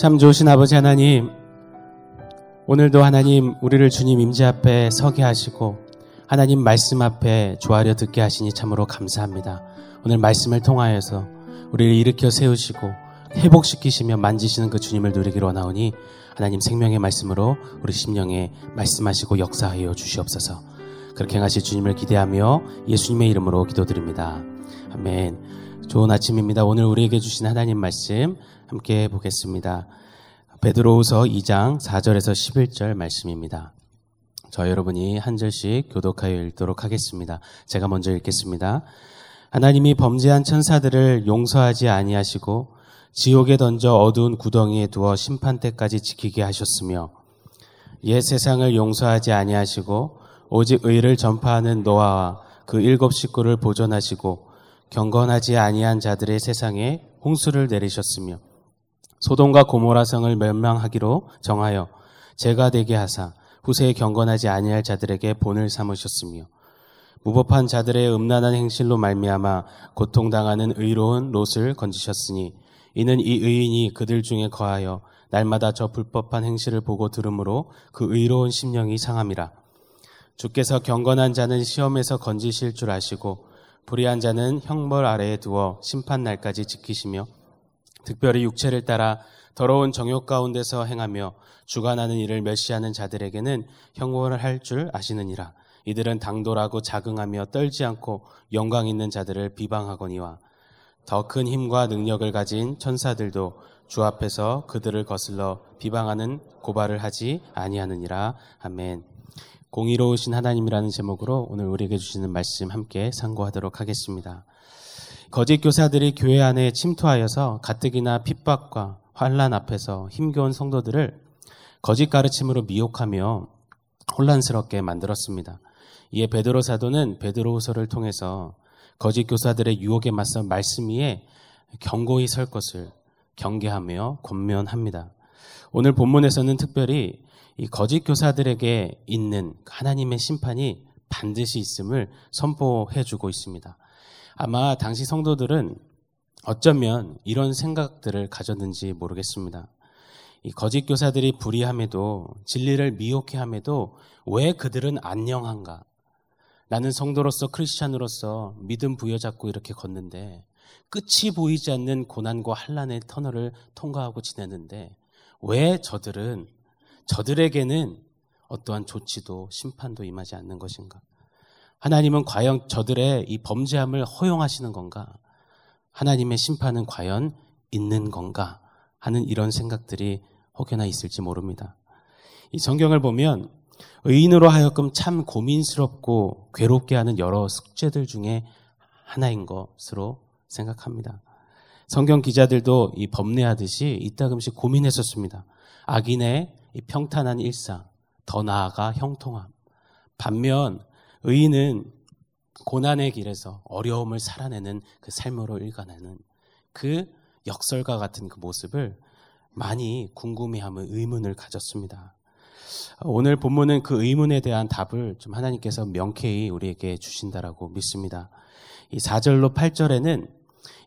참 좋으신 아버지 하나님, 오늘도 하나님 우리를 주님 임재 앞에 서게 하시고 하나님 말씀 앞에 조아려 듣게 하시니 참으로 감사합니다. 오늘 말씀을 통하여서 우리를 일으켜 세우시고 회복시키시며 만지시는 그 주님을 누리기로 원하오니 하나님 생명의 말씀으로 우리 심령에 말씀하시고 역사하여 주시옵소서. 그렇게 행하실 주님을 기대하며 예수님의 이름으로 기도드립니다. 아멘. 좋은 아침입니다. 오늘 우리에게 주신 하나님 말씀 함께 보겠습니다. 베드로후서 2장 4절에서 11절 말씀입니다. 저 여러분이 한 절씩 교독하여 읽도록 하겠습니다. 제가 먼저 읽겠습니다. 하나님이 범죄한 천사들을 용서하지 아니하시고 지옥에 던져 어두운 구덩이에 두어 심판 때까지 지키게 하셨으며 옛 세상을 용서하지 아니하시고 오직 의를 전파하는 노아와 그 일곱 식구를 보존하시고 경건하지 아니한 자들의 세상에 홍수를 내리셨으며 소돔과 고모라 성을 멸망하기로 정하여 제가 되게 하사 후세에 경건하지 아니할 자들에게 본을 삼으셨으며 무법한 자들의 음란한 행실로 말미암아 고통당하는 의로운 롯을 건지셨으니 이는 이 의인이 그들 중에 거하여 날마다 저 불법한 행실을 보고 들으므로 그 의로운 심령이 상함이라. 주께서 경건한 자는 시험에서 건지실 줄 아시고 불의한 자는 형벌 아래에 두어 심판 날까지 지키시며 특별히 육체를 따라 더러운 정욕 가운데서 행하며 주관하는 일을 멸시하는 자들에게는 형벌을 할 줄 아시느니라. 이들은 당돌하고 자긍하며 떨지 않고 영광 있는 자들을 비방하거니와 더 큰 힘과 능력을 가진 천사들도 주 앞에서 그들을 거슬러 비방하는 고발을 하지 아니하느니라. 아멘. 공의로우신 하나님이라는 제목으로 오늘 우리에게 주시는 말씀 함께 상고하도록 하겠습니다. 거짓 교사들이 교회 안에 침투하여서 가뜩이나 핍박과 환란 앞에서 힘겨운 성도들을 거짓 가르침으로 미혹하며 혼란스럽게 만들었습니다. 이에 베드로 사도는 베드로후서를 통해서 거짓 교사들의 유혹에 맞서 말씀 위에 경고히 설 것을 경계하며 권면합니다. 오늘 본문에서는 특별히 이 거짓 교사들에게 있는 하나님의 심판이 반드시 있음을 선포해 주고 있습니다. 아마 당시 성도들은 어쩌면 이런 생각들을 가졌는지 모르겠습니다. 이 거짓 교사들이 불의함에도 진리를 미혹해 함에도 왜 그들은 안녕한가? 나는 성도로서 크리스찬으로서 믿음 부여잡고 이렇게 걷는데 끝이 보이지 않는 고난과 한란의 터널을 통과하고 지내는데 왜 저들은 저들에게는 어떠한 조치도 심판도 임하지 않는 것인가? 하나님은 과연 저들의 이 범죄함을 허용하시는 건가? 하나님의 심판은 과연 있는 건가? 하는 이런 생각들이 혹여나 있을지 모릅니다. 이 성경을 보면 의인으로 하여금 참 고민스럽고 괴롭게 하는 여러 숙제들 중에 하나인 것으로 생각합니다. 성경 기자들도 이 법례하듯이 이따금씩 고민했었습니다. 악인의 평탄한 일상, 더 나아가 형통함. 반면 의인은 고난의 길에서 어려움을 살아내는 그 삶으로 일관하는 그 역설과 같은 그 모습을 많이 궁금해하며 의문을 가졌습니다. 오늘 본문은 그 의문에 대한 답을 좀 하나님께서 명쾌히 우리에게 주신다라고 믿습니다. 이 4절로 8절에는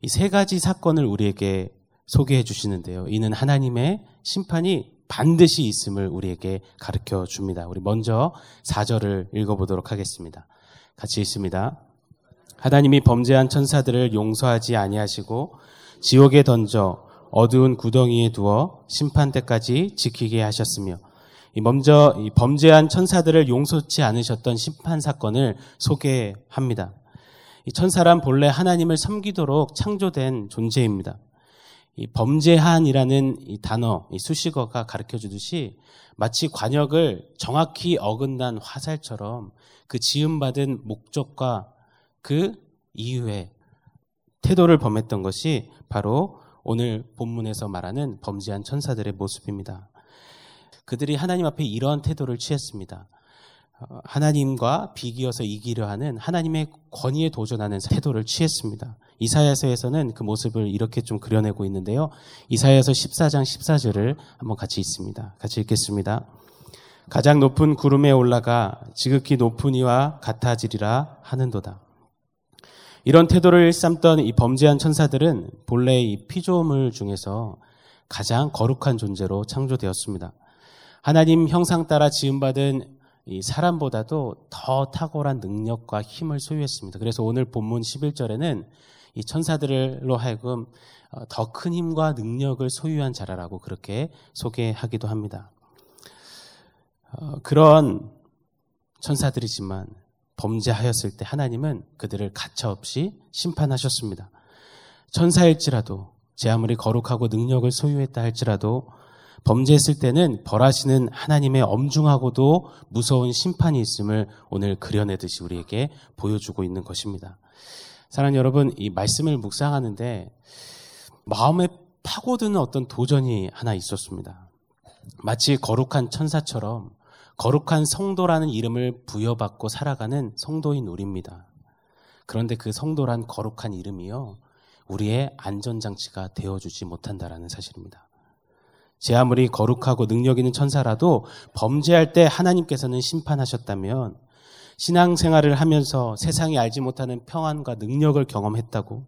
이 세 가지 사건을 우리에게 소개해 주시는데요. 이는 하나님의 심판이 반드시 있음을 우리에게 가르쳐 줍니다. 우리 먼저 4절을 읽어보도록 하겠습니다. 같이 읽습니다. 하나님이 범죄한 천사들을 용서하지 아니하시고 지옥에 던져 어두운 구덩이에 두어 심판 때까지 지키게 하셨으며 먼저 범죄한 천사들을 용서치 않으셨던 심판 사건을 소개합니다. 이 천사란 본래 하나님을 섬기도록 창조된 존재입니다. 이 범죄한이라는 이 단어, 이 수식어가 가르쳐 주듯이 마치 관역을 정확히 어긋난 화살처럼 그 지음받은 목적과 그 이후에 태도를 범했던 것이 바로 오늘 본문에서 말하는 범죄한 천사들의 모습입니다. 그들이 하나님 앞에 이러한 태도를 취했습니다. 어, 하나님과 비기어서 이기려 하는 하나님의 권위에 도전하는 태도를 취했습니다. 이사야서에서는 그 모습을 이렇게 좀 그려내고 있는데요. 이사야서 14장 14절을 한번 같이 읽습니다. 같이 읽겠습니다. 가장 높은 구름에 올라가 지극히 높은 이와 같아지리라 하는도다. 이런 태도를 일삼던 이 범죄한 천사들은 본래 이 피조물 중에서 가장 거룩한 존재로 창조되었습니다. 하나님 형상 따라 지음받은 이 사람보다도 더 탁월한 능력과 힘을 소유했습니다. 그래서 오늘 본문 11절에는 이 천사들로 하여금 어, 더큰 힘과 능력을 소유한 자라라고 그렇게 소개하기도 합니다. 어, 그런 천사들이지만 범죄하였을 때 하나님은 그들을 가차없이 심판하셨습니다. 천사일지라도 제 아무리 거룩하고 능력을 소유했다 할지라도 범죄했을 때는 벌하시는 하나님의 엄중하고도 무서운 심판이 있음을 오늘 그려내듯이 우리에게 보여주고 있는 것입니다. 사랑하는 여러분, 이 말씀을 묵상하는데 마음에 파고드는 어떤 도전이 하나 있었습니다. 마치 거룩한 천사처럼 거룩한 성도라는 이름을 부여받고 살아가는 성도인 우리입니다. 그런데 그 성도란 거룩한 이름이요. 우리의 안전장치가 되어주지 못한다라는 사실입니다. 제 아무리 거룩하고 능력 있는 천사라도 범죄할 때 하나님께서는 심판하셨다면 신앙생활을 하면서 세상이 알지 못하는 평안과 능력을 경험했다고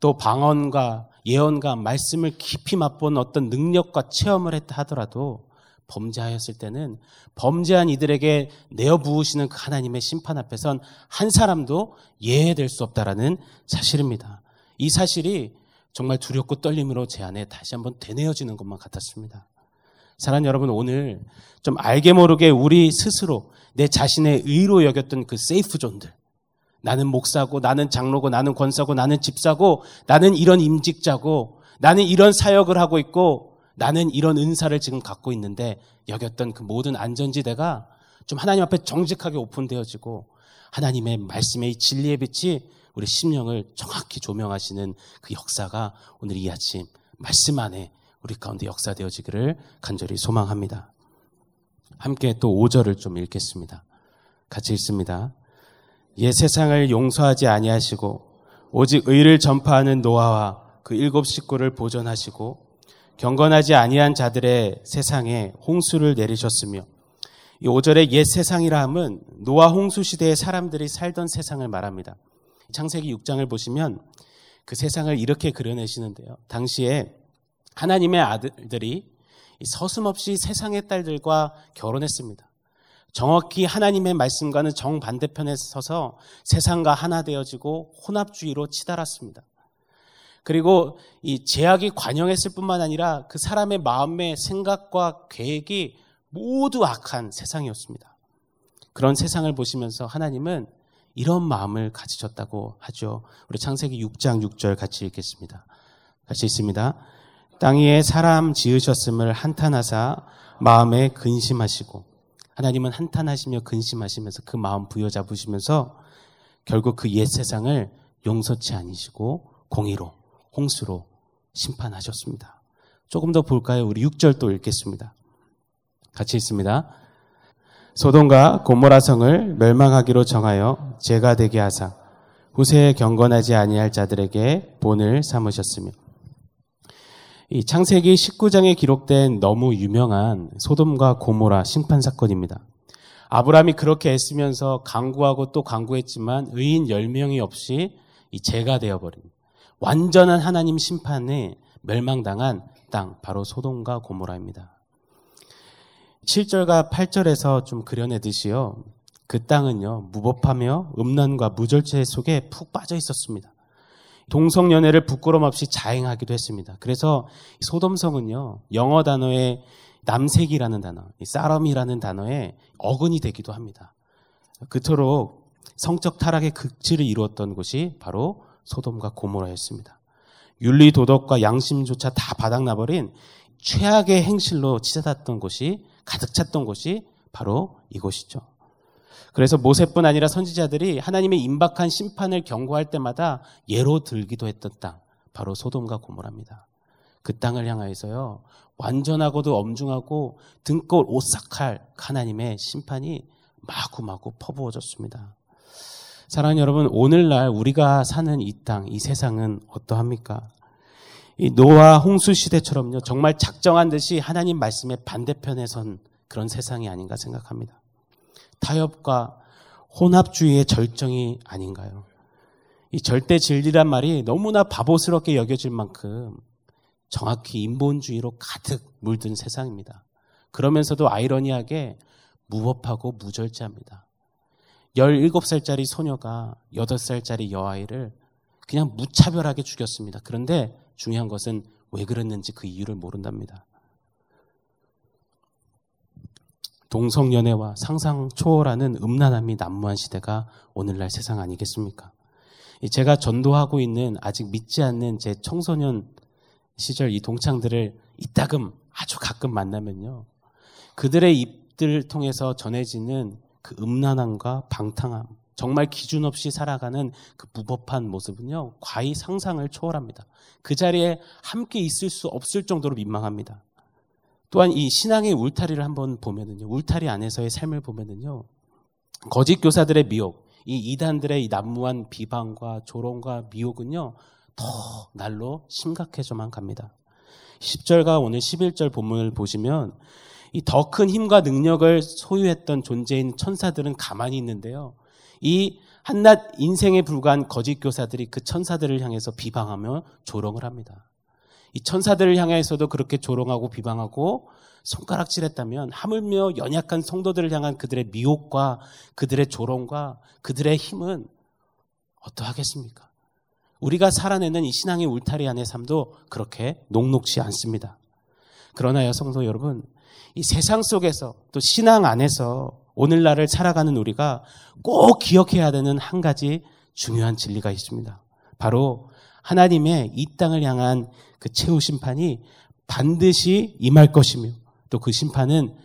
또 방언과 예언과 말씀을 깊이 맛본 어떤 능력과 체험을 했다 하더라도 범죄하였을 때는 범죄한 이들에게 내어 부으시는 그 하나님의 심판 앞에선 한 사람도 예외될 수 없다라는 사실입니다. 이 사실이 정말 두렵고 떨림으로 제 안에 다시 한번 되뇌어지는 것만 같았습니다. 사랑 여러분 오늘 좀 알게 모르게 우리 스스로 내 자신의 의로 여겼던 그 세이프 존들 나는 목사고 나는 장로고 나는 권사고 나는 집사고 나는 이런 임직자고 나는 이런 사역을 하고 있고 나는 이런 은사를 지금 갖고 있는데 여겼던 그 모든 안전지대가 좀 하나님 앞에 정직하게 오픈되어지고 하나님의 말씀의 진리의 빛이 우리 심령을 정확히 조명하시는 그 역사가 오늘 이 아침 말씀 안에 우리 가운데 역사되어지기를 간절히 소망합니다. 함께 또 5절을 좀 읽겠습니다. 같이 읽습니다. 옛 세상을 용서하지 아니하시고 오직 의를 전파하는 노아와 그 일곱 식구를 보존하시고 경건하지 아니한 자들의 세상에 홍수를 내리셨으며 이 5절의 옛 세상이라 함은 노아 홍수 시대의 사람들이 살던 세상을 말합니다. 창세기 6장을 보시면 그 세상을 이렇게 그려내시는데요. 당시에 하나님의 아들들이 서슴없이 세상의 딸들과 결혼했습니다. 정확히 하나님의 말씀과는 정반대편에 서서 세상과 하나 되어지고 혼합주의로 치달았습니다. 그리고 이 제약이 관영했을 뿐만 아니라 그 사람의 마음의 생각과 계획이 모두 악한 세상이었습니다. 그런 세상을 보시면서 하나님은 이런 마음을 가지셨다고 하죠. 우리 창세기 6장 6절 같이 읽겠습니다. 같이 있습니다. 땅 위에 사람 지으셨음을 한탄하사 마음에 근심하시고 하나님은 한탄하시며 근심하시면서 그 마음 부여잡으시면서 결국 그 옛 세상을 용서치 아니시고 공의로 홍수로 심판하셨습니다. 조금 더 볼까요? 우리 6절 또 읽겠습니다. 같이 있습니다. 소돔과 고모라 성을 멸망하기로 정하여 죄가 되게 하사 후세에 경건하지 아니할 자들에게 본을 삼으셨으며 이 창세기 19장에 기록된 너무 유명한 소돔과 고모라 심판 사건입니다. 아브라함이 그렇게 애쓰면서 강구하고 또 강구했지만 의인 10명이 없이 이 죄가 되어버린 완전한 하나님 심판에 멸망당한 땅 바로 소돔과 고모라입니다. 7절과 8절에서 좀 그려내듯이요. 그 땅은요, 무법하며 음란과 무절제 속에 푹 빠져 있었습니다. 동성연애를 부끄럼 없이 자행하기도 했습니다. 그래서 소돔성은요, 영어 단어의 남색이라는 단어, 사럼이라는 단어에 어근이 되기도 합니다. 그토록 성적 타락의 극치를 이루었던 곳이 바로 소돔과 고모라였습니다. 윤리 도덕과 양심조차 다 바닥나버린 최악의 행실로 치닫았던 곳이 가득 찼던 곳이 바로 이곳이죠. 그래서 모세뿐 아니라 선지자들이 하나님의 임박한 심판을 경고할 때마다 예로 들기도 했던 땅, 바로 소돔과 고모랍니다. 그 땅을 향하여서요, 완전하고도 엄중하고 등골 오싹할 하나님의 심판이 마구마구 퍼부어졌습니다. 사랑하는 여러분, 오늘날 우리가 사는 이 땅, 이 세상은 어떠합니까? 이 노아 홍수 시대처럼요, 정말 작정한 듯이 하나님 말씀의 반대편에 선 그런 세상이 아닌가 생각합니다. 타협과 혼합주의의 절정이 아닌가요? 이 절대 진리란 말이 너무나 바보스럽게 여겨질 만큼 정확히 인본주의로 가득 물든 세상입니다. 그러면서도 아이러니하게 무법하고 무절제합니다. 17살짜리 소녀가 8살짜리 여아이를 그냥 무차별하게 죽였습니다. 그런데 중요한 것은 왜 그랬는지 그 이유를 모른답니다. 동성연애와 상상 초월하는 음란함이 난무한 시대가 오늘날 세상 아니겠습니까? 제가 전도하고 있는 아직 믿지 않는 제 청소년 시절 이 동창들을 이따금 아주 가끔 만나면요. 그들의 입들을 통해서 전해지는 그 음란함과 방탕함, 정말 기준 없이 살아가는 그 무법한 모습은요, 과히 상상을 초월합니다. 그 자리에 함께 있을 수 없을 정도로 민망합니다. 또한 이 신앙의 울타리를 한번 보면은요, 울타리 안에서의 삶을 보면은요, 거짓 교사들의 미혹, 이 이단들의 이 난무한 비방과 조롱과 미혹은요, 더 날로 심각해져만 갑니다. 10절과 오늘 11절 본문을 보시면 이 더 큰 힘과 능력을 소유했던 존재인 천사들은 가만히 있는데요. 이 한낱 인생에 불과한 거짓 교사들이 그 천사들을 향해서 비방하며 조롱을 합니다. 이 천사들을 향해서도 그렇게 조롱하고 비방하고 손가락질했다면 하물며 연약한 성도들을 향한 그들의 미혹과 그들의 조롱과 그들의 힘은 어떠하겠습니까? 우리가 살아내는 이 신앙의 울타리 안의 삶도 그렇게 녹록지 않습니다. 그러나요, 성도 여러분, 이 세상 속에서 또 신앙 안에서 오늘날을 살아가는 우리가 꼭 기억해야 되는 한 가지 중요한 진리가 있습니다. 바로 하나님의 이 땅을 향한 그 최후 심판이 반드시 임할 것이며 또 그 심판은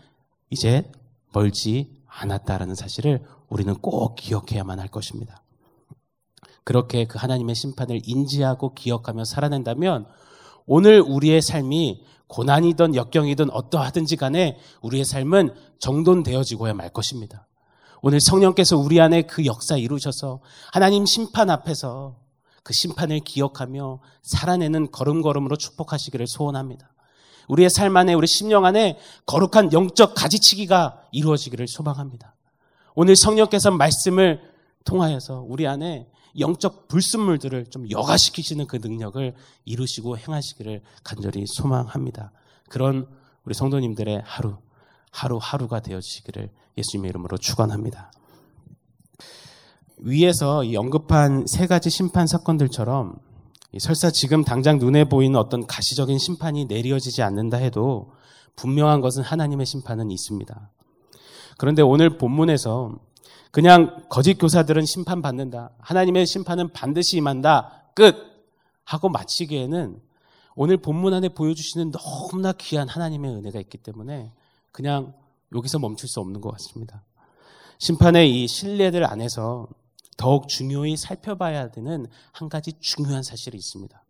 이제 멀지 않았다라는 사실을 우리는 꼭 기억해야만 할 것입니다. 그렇게 그 하나님의 심판을 인지하고 기억하며 살아낸다면 오늘 우리의 삶이 고난이든 역경이든 어떠하든지 간에 우리의 삶은 정돈되어지고야 말 것입니다. 오늘 성령께서 우리 안에 그 역사 이루셔서 하나님 심판 앞에서 그 심판을 기억하며 살아내는 걸음걸음으로 축복하시기를 소원합니다. 우리의 삶 안에 우리 심령 안에 거룩한 영적 가지치기가 이루어지기를 소망합니다. 오늘 성령께서 말씀을 통하여서 우리 안에 영적 불순물들을 좀 여가시키시는 그 능력을 이루시고 행하시기를 간절히 소망합니다. 그런 우리 성도님들의 하루, 하루하루가 되어지시기를 예수님의 이름으로 축원합니다. 위에서 언급한 세 가지 심판 사건들처럼 설사 지금 당장 눈에 보이는 어떤 가시적인 심판이 내려지지 않는다 해도 분명한 것은 하나님의 심판은 있습니다. 그런데 오늘 본문에서 그냥 거짓 교사들은 심판받는다. 하나님의 심판은 반드시 임한다. 끝! 하고 마치기에는 오늘 본문 안에 보여주시는 너무나 귀한 하나님의 은혜가 있기 때문에 그냥 여기서 멈출 수 없는 것 같습니다. 심판의 이 신뢰들 안에서 더욱 중요히 살펴봐야 되는 한 가지 중요한 사실이 있습니다.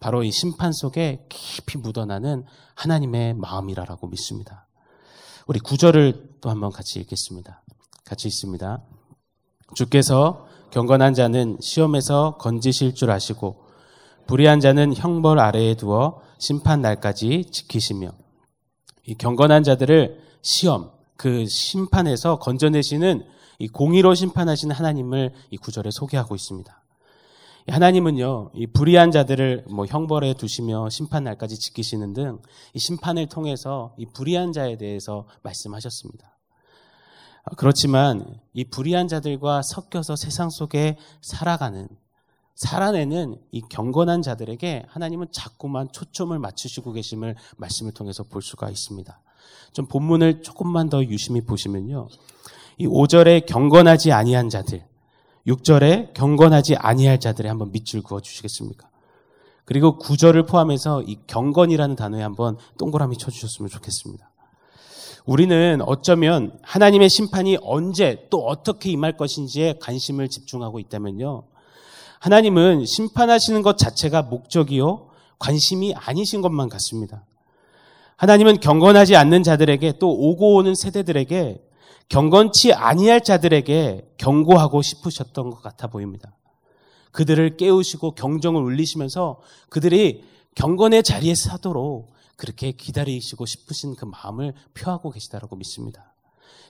바로 이 심판 속에 깊이 묻어나는 하나님의 마음이라고 믿습니다. 우리 구절을 또 한번 같이 읽겠습니다. 같이 있습니다. 주께서 경건한 자는 시험에서 건지실 줄 아시고 불의한 자는 형벌 아래에 두어 심판 날까지 지키시며 이 경건한 자들을 시험 그 심판에서 건져내시는 이 공의로 심판하시는 하나님을 이 구절에 소개하고 있습니다. 하나님은요, 이 불의한 자들을 뭐 형벌에 두시며 심판 날까지 지키시는 등 이 심판을 통해서 이 불의한 자에 대해서 말씀하셨습니다. 그렇지만 이 불의한 자들과 섞여서 세상 속에 살아가는 살아내는 이 경건한 자들에게 하나님은 자꾸만 초점을 맞추시고 계심을 말씀을 통해서 볼 수가 있습니다. 좀 본문을 조금만 더 유심히 보시면요. 이 5절에 경건하지 아니한 자들, 6절에 경건하지 아니할 자들에 한번 밑줄 그어 주시겠습니까? 그리고 9절을 포함해서 이 경건이라는 단어에 한번 동그라미 쳐 주셨으면 좋겠습니다. 우리는 어쩌면 하나님의 심판이 언제 또 어떻게 임할 것인지에 관심을 집중하고 있다면요. 하나님은 심판하시는 것 자체가 목적이요. 관심이 아니신 것만 같습니다. 하나님은 경건하지 않는 자들에게 또 오고 오는 세대들에게 경건치 아니할 자들에게 경고하고 싶으셨던 것 같아 보입니다. 그들을 깨우시고 경종을 울리시면서 그들이 경건의 자리에 서도록 그렇게 기다리시고 싶으신 그 마음을 표하고 계시다라고 믿습니다.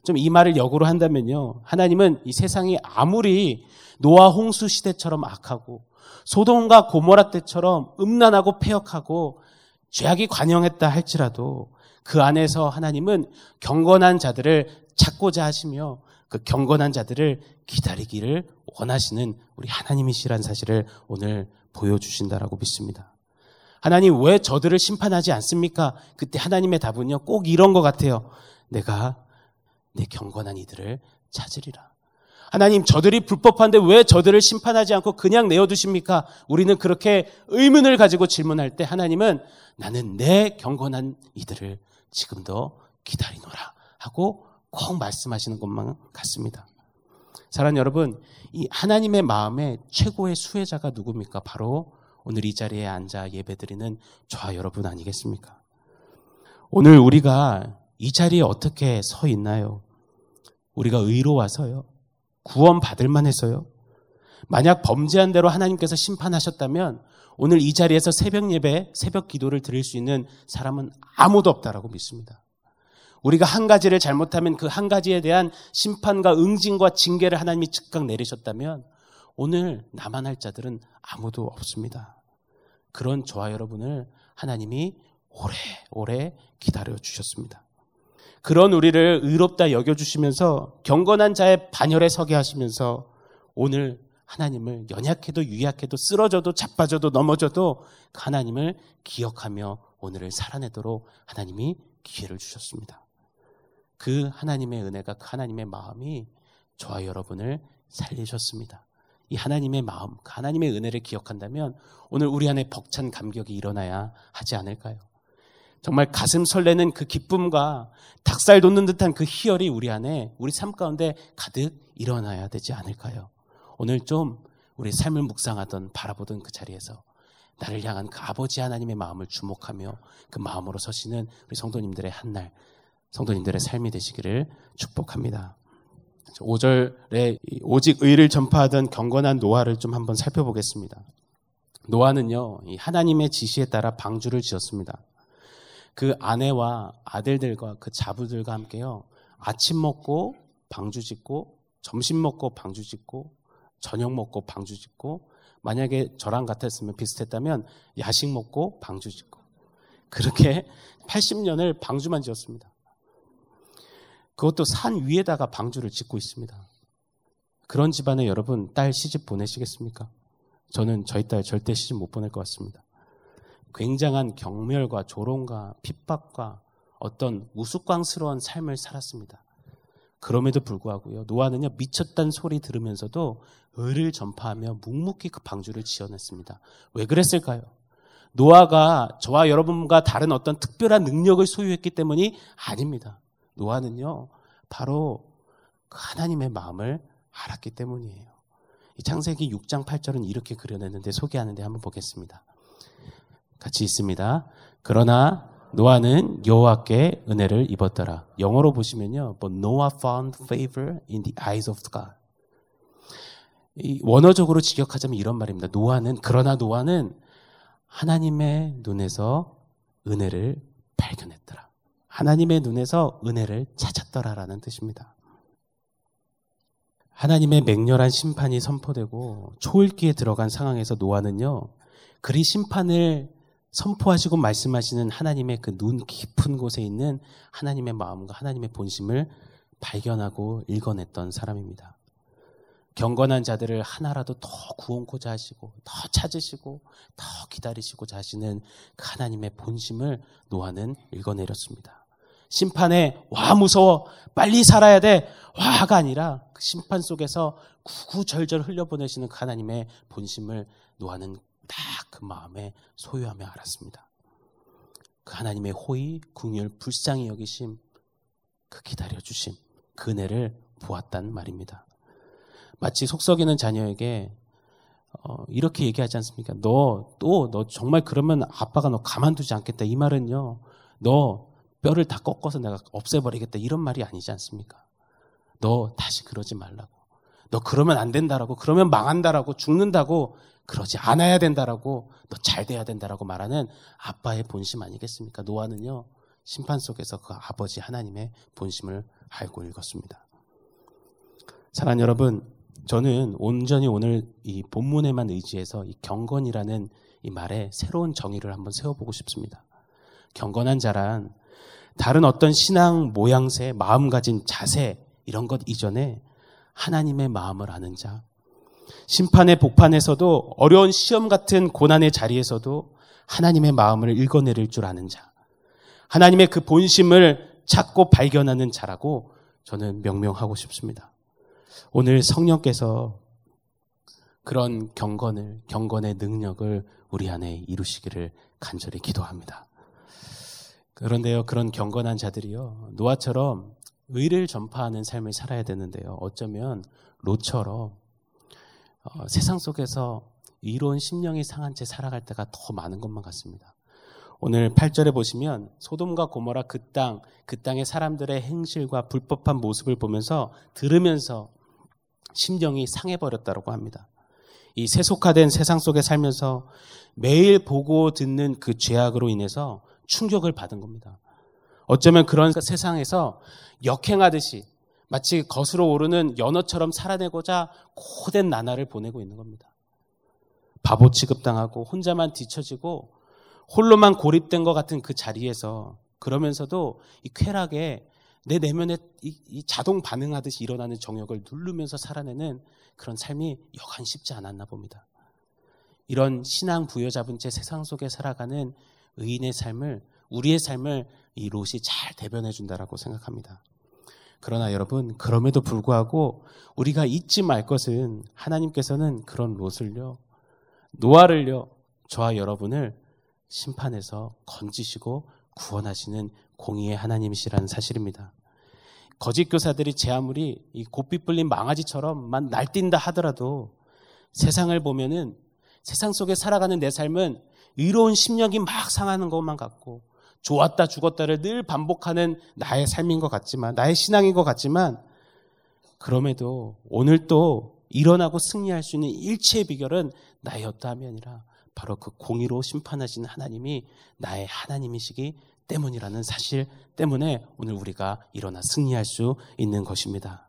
좀 이 말을 역으로 한다면요. 하나님은 이 세상이 아무리 노아 홍수 시대처럼 악하고 소돔과 고모라 때처럼 음란하고 폐역하고 죄악이 관영했다 할지라도 그 안에서 하나님은 경건한 자들을 찾고자 하시며 그 경건한 자들을 기다리기를 원하시는 우리 하나님이시란 사실을 오늘 보여주신다라고 믿습니다. 하나님 왜 저들을 심판하지 않습니까? 그때 하나님의 답은요, 꼭 이런 것 같아요. 내가 내 경건한 이들을 찾으리라. 하나님, 저들이 불법한데 왜 저들을 심판하지 않고 그냥 내어두십니까? 우리는 그렇게 의문을 가지고 질문할 때 하나님은 나는 내 경건한 이들을 지금도 기다리노라 하고 꼭 말씀하시는 것만 같습니다. 사랑하는 여러분, 이 하나님의 마음의 최고의 수혜자가 누굽니까? 바로 오늘 이 자리에 앉아 예배드리는 저와 여러분 아니겠습니까? 오늘 우리가 이 자리에 어떻게 서 있나요? 우리가 의로와서요. 구원 받을 만해서요. 만약 범죄한 대로 하나님께서 심판하셨다면 오늘 이 자리에서 새벽 예배, 새벽 기도를 드릴 수 있는 사람은 아무도 없다라고 믿습니다. 우리가 한 가지를 잘못하면 그 한 가지에 대한 심판과 응징과 징계를 하나님이 즉각 내리셨다면 오늘 나만 할 자들은 아무도 없습니다. 그런 저와 여러분을 하나님이 오래오래 기다려 주셨습니다. 그런 우리를 의롭다 여겨 주시면서 경건한 자의 반열에 서게 하시면서 오늘 하나님을 연약해도 유약해도 쓰러져도 자빠져도 넘어져도 그 하나님을 기억하며 오늘을 살아내도록 하나님이 기회를 주셨습니다. 그 하나님의 은혜가 그 하나님의 마음이 저와 여러분을 살리셨습니다. 이 하나님의 마음, 그 하나님의 은혜를 기억한다면 오늘 우리 안에 벅찬 감격이 일어나야 하지 않을까요? 정말 가슴 설레는 그 기쁨과 닭살 돋는 듯한 그 희열이 우리 안에 우리 삶 가운데 가득 일어나야 되지 않을까요? 오늘 좀 우리 삶을 묵상하던 바라보던 그 자리에서 나를 향한 그 아버지 하나님의 마음을 주목하며 그 마음으로 서시는 우리 성도님들의 한 날 성도님들의 삶이 되시기를 축복합니다. 5절에 오직 의를 전파하던 경건한 노아를 좀 한번 살펴보겠습니다. 노아는요, 하나님의 지시에 따라 방주를 지었습니다. 그 아내와 아들들과 그 자부들과 함께요, 아침 먹고 방주 짓고, 점심 먹고 방주 짓고, 저녁 먹고 방주 짓고, 만약에 저랑 같았으면 비슷했다면 야식 먹고 방주 짓고, 그렇게 80년을 방주만 지었습니다. 그것도 산 위에다가 방주를 짓고 있습니다. 그런 집안에 여러분 딸 시집 보내시겠습니까? 저는 저희 딸 절대 시집 못 보낼 것 같습니다. 굉장한 경멸과 조롱과 핍박과 어떤 우스꽝스러운 삶을 살았습니다. 그럼에도 불구하고요. 노아는요, 미쳤단 소리 들으면서도 의를 전파하며 묵묵히 그 방주를 지어냈습니다. 왜 그랬을까요? 노아가 저와 여러분과 다른 어떤 특별한 능력을 소유했기 때문이 아닙니다. 노아는요, 바로 그 하나님의 마음을 알았기 때문이에요. 이 창세기 6장 8절은 이렇게 그려냈는데 소개하는데 한번 보겠습니다. 같이 있습니다. 그러나 노아는 여호와께 은혜를 입었더라. 영어로 보시면요. But Noah found favor in the eyes of God. 이 원어적으로 직역하자면 이런 말입니다. 노아는 그러나 노아는 하나님의 눈에서 은혜를 발견했더라. 하나님의 눈에서 은혜를 찾았더라라는 뜻입니다. 하나님의 맹렬한 심판이 선포되고 초읽기에 들어간 상황에서 노아는요, 그리 심판을 선포하시고 말씀하시는 하나님의 그 눈 깊은 곳에 있는 하나님의 마음과 하나님의 본심을 발견하고 읽어냈던 사람입니다. 경건한 자들을 하나라도 더 구원코자 하시고, 더 찾으시고, 더 기다리시고자 하시는 그 하나님의 본심을 노아는 읽어내렸습니다. 심판에 와 무서워 빨리 살아야 돼 와가 아니라 그 심판 속에서 구구절절 흘려보내시는 그 하나님의 본심을 노아는 딱 그 마음에 소유하며 알았습니다. 그 하나님의 호의, 궁율, 불쌍히 여기심, 그 기다려 주심, 그 은혜를 보았단 말입니다. 마치 속썩이는 자녀에게 어, 이렇게 얘기하지 않습니까? 너 또 너 정말 그러면 아빠가 너 가만두지 않겠다. 이 말은요. 너 뼈를 다 꺾어서 내가 없애버리겠다 이런 말이 아니지 않습니까? 너 다시 그러지 말라고. 너 그러면 안 된다라고, 그러면 망한다라고, 죽는다고, 그러지 않아야 된다라고, 너 잘 돼야 된다라고 말하는 아빠의 본심 아니겠습니까? 노아는요, 심판 속에서 그 아버지 하나님의 본심을 알고 읽었습니다. 사랑 여러분, 저는 온전히 오늘 이 본문에만 의지해서 이 경건이라는 이 말에 새로운 정의를 한번 세워보고 싶습니다. 경건한 자란 다른 어떤 신앙 모양새, 마음 가진 자세, 이런 것 이전에 하나님의 마음을 아는 자. 심판의 복판에서도 어려운 시험 같은 고난의 자리에서도 하나님의 마음을 읽어내릴 줄 아는 자. 하나님의 그 본심을 찾고 발견하는 자라고 저는 명명하고 싶습니다. 오늘 성령께서 그런 경건을, 경건의 능력을 우리 안에 이루시기를 간절히 기도합니다. 그런데요, 그런 경건한 자들이요, 노아처럼 의를 전파하는 삶을 살아야 되는데요, 어쩌면 로처럼 어, 세상 속에서 이로운 심령이 상한 채 살아갈 때가 더 많은 것만 같습니다. 오늘 8절에 보시면 소돔과 고모라 그 땅, 그 땅의 사람들의 행실과 불법한 모습을 보면서 들으면서 심령이 상해버렸다고 합니다. 이 세속화된 세상 속에 살면서 매일 보고 듣는 그 죄악으로 인해서 충격을 받은 겁니다. 어쩌면 그런 세상에서 역행하듯이 마치 거스러 오르는 연어처럼 살아내고자 고된 나날을 보내고 있는 겁니다. 바보 취급당하고 혼자만 뒤처지고 홀로만 고립된 것 같은 그 자리에서 그러면서도 이 쾌락에 내 내면에 이, 이 자동 반응하듯이 일어나는 정욕을 누르면서 살아내는 그런 삶이 여간 쉽지 않았나 봅니다. 이런 신앙 부여잡은 채 세상 속에 살아가는 의인의 삶을 우리의 삶을 이 롯이 잘 대변해 준다라고 생각합니다. 그러나 여러분 그럼에도 불구하고 우리가 잊지 말 것은 하나님께서는 그런 롯을요 노아를요 저와 여러분을 심판에서 건지시고 구원하시는 공의의 하나님이시라는 사실입니다. 거짓 교사들이 제 아무리 이 곱비 불린 망아지처럼만 날뛴다 하더라도 세상을 보면은 세상 속에 살아가는 내 삶은 의로운 심령이 막 상하는 것만 같고 좋았다 죽었다를 늘 반복하는 나의 삶인 것 같지만 나의 신앙인 것 같지만 그럼에도 오늘 또 일어나고 승리할 수 있는 일체의 비결은 나의 어떠함이 아니라 바로 그 공의로 심판하시는 하나님이 나의 하나님이시기 때문이라는 사실 때문에 오늘 우리가 일어나 승리할 수 있는 것입니다.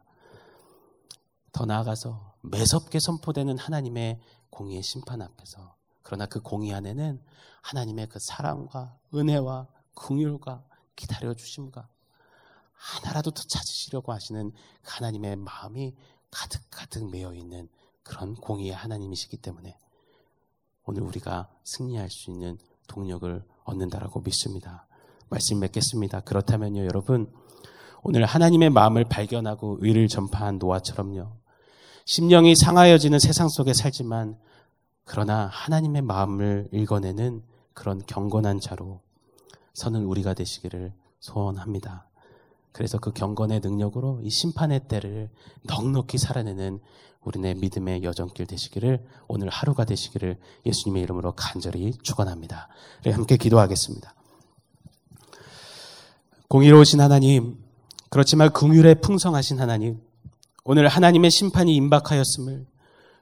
더 나아가서 매섭게 선포되는 하나님의 공의의 심판 앞에서 그러나 그 공의 안에는 하나님의 그 사랑과 은혜와 긍휼과 기다려 주심과 하나라도 더 찾으시려고 하시는 하나님의 마음이 가득 가득 메어 있는 그런 공의의 하나님이시기 때문에 오늘 우리가 승리할 수 있는 동력을 얻는다라고 믿습니다. 말씀 맺겠습니다. 그렇다면요, 여러분. 오늘 하나님의 마음을 발견하고 의를 전파한 노아처럼요. 심령이 상하여지는 세상 속에 살지만 그러나 하나님의 마음을 읽어내는 그런 경건한 자로 서는 우리가 되시기를 소원합니다. 그래서 그 경건의 능력으로 이 심판의 때를 넉넉히 살아내는 우리네 믿음의 여정길 되시기를 오늘 하루가 되시기를 예수님의 이름으로 간절히 축원합니다. 함께 기도하겠습니다. 공의로우신 하나님, 그렇지만 긍휼에 풍성하신 하나님, 오늘 하나님의 심판이 임박하였음을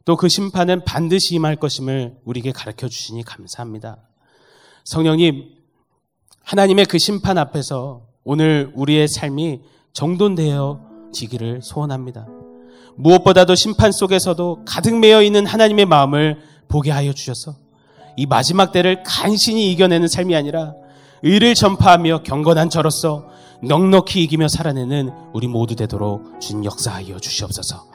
또 그 심판은 반드시 임할 것임을 우리에게 가르쳐 주시니 감사합니다. 성령님, 하나님의 그 심판 앞에서 오늘 우리의 삶이 정돈되어지기를 소원합니다. 무엇보다도 심판 속에서도 가득 메어 있는 하나님의 마음을 보게 하여 주셔서 이 마지막 때를 간신히 이겨내는 삶이 아니라 의를 전파하며 경건한 저로서 넉넉히 이기며 살아내는 우리 모두 되도록 주님 역사하여 주시옵소서.